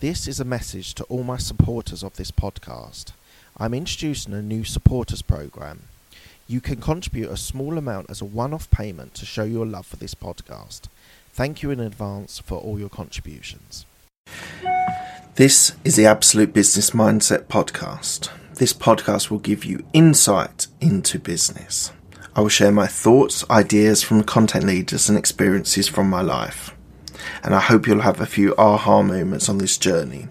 This is a message to all my supporters of this podcast. I'm introducing a new supporters program. You can contribute a small amount as a one off payment to show your love for this podcast. Thank you in advance for all your contributions. This is the Absolute Business Mindset Podcast. This podcast will give you insight into business. I will share my thoughts, ideas from content leaders, and experiences from my life and I hope you'll have a few aha moments on this journey.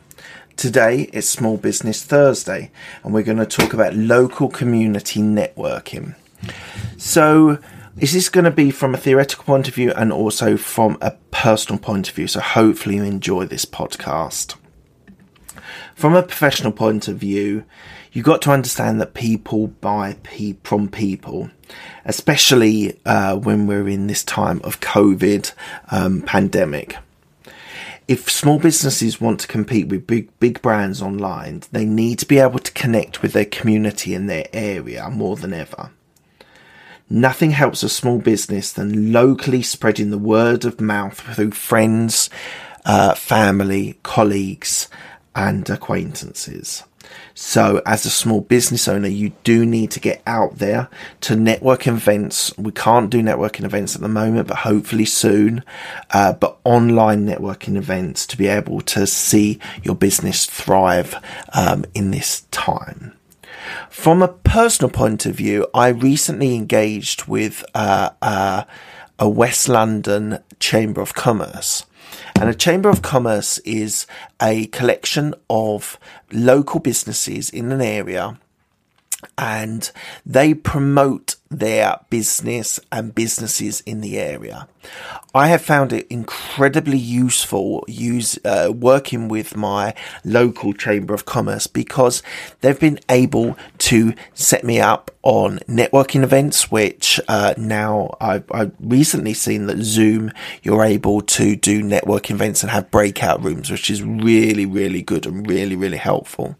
Today it's Small Business Thursday, and we're going to talk about local community networking. So, is this going to be from a theoretical point of view and also from a personal point of view? So, hopefully, you enjoy this podcast. From a professional point of view, you've got to understand that people buy pe- from people, especially uh, when we're in this time of COVID um, pandemic. If small businesses want to compete with big big brands online, they need to be able to connect with their community in their area more than ever. Nothing helps a small business than locally spreading the word of mouth through friends, uh, family, colleagues, and acquaintances. So, as a small business owner, you do need to get out there to network events. We can't do networking events at the moment, but hopefully soon. Uh, but online networking events to be able to see your business thrive um, in this time. From a personal point of view, I recently engaged with uh, uh, a West London Chamber of Commerce and a Chamber of Commerce is a collection of local businesses in an area and they promote their business and businesses in the area. I have found it incredibly useful use uh, working with my local chamber of commerce because they've been able to set me up on networking events, which uh, now I've, I've, recently seen that Zoom you're able to do networking events and have breakout rooms, which is really really good and really really helpful.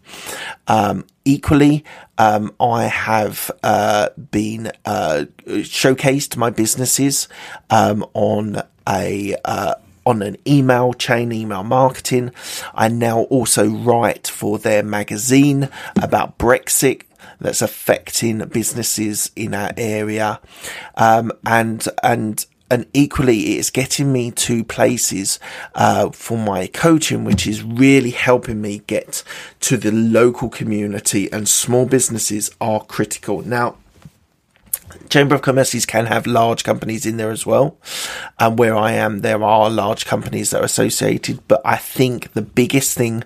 Um, equally, um, I have uh, been showcased my businesses um, on a uh, on an email chain, email marketing. I now also write for their magazine about Brexit that's affecting businesses in our area, um, and and and equally it's getting me to places uh, for my coaching which is really helping me get to the local community and small businesses are critical now Chamber of Commerces can have large companies in there as well. And where I am, there are large companies that are associated. But I think the biggest thing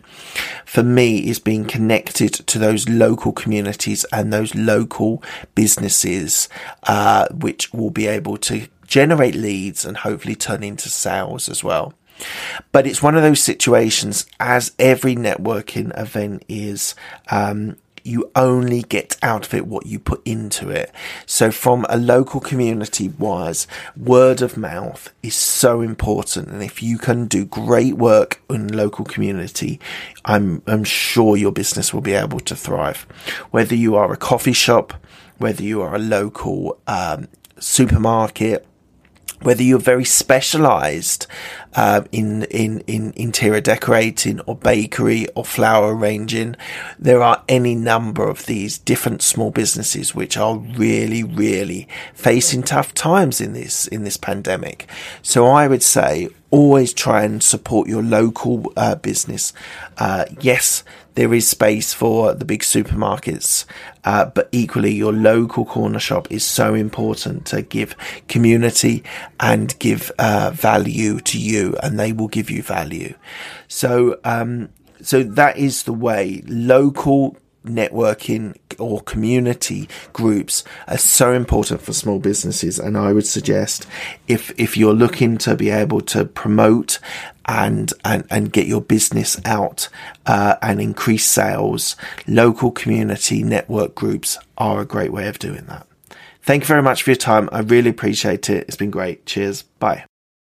for me is being connected to those local communities and those local businesses, uh, which will be able to generate leads and hopefully turn into sales as well. But it's one of those situations, as every networking event is, um, you only get out of it what you put into it. So, from a local community wise, word of mouth is so important. And if you can do great work in local community, I'm, I'm sure your business will be able to thrive. Whether you are a coffee shop, whether you are a local um, supermarket, whether you're very specialized uh, in, in, in interior decorating or bakery or flower arranging, there are any number of these different small businesses which are really, really facing tough times in this, in this pandemic. So I would say always try and support your local uh, business. Uh, yes, there is space for the big supermarkets, uh, but equally your local corner shop is so important to give community and give uh, value to you, and they will give you value. So, um, so that is the way local networking or community groups are so important for small businesses. And I would suggest if if you're looking to be able to promote and and, and get your business out uh, and increase sales local community network groups are a great way of doing that. Thank you very much for your time. I really appreciate it. It's been great. Cheers. Bye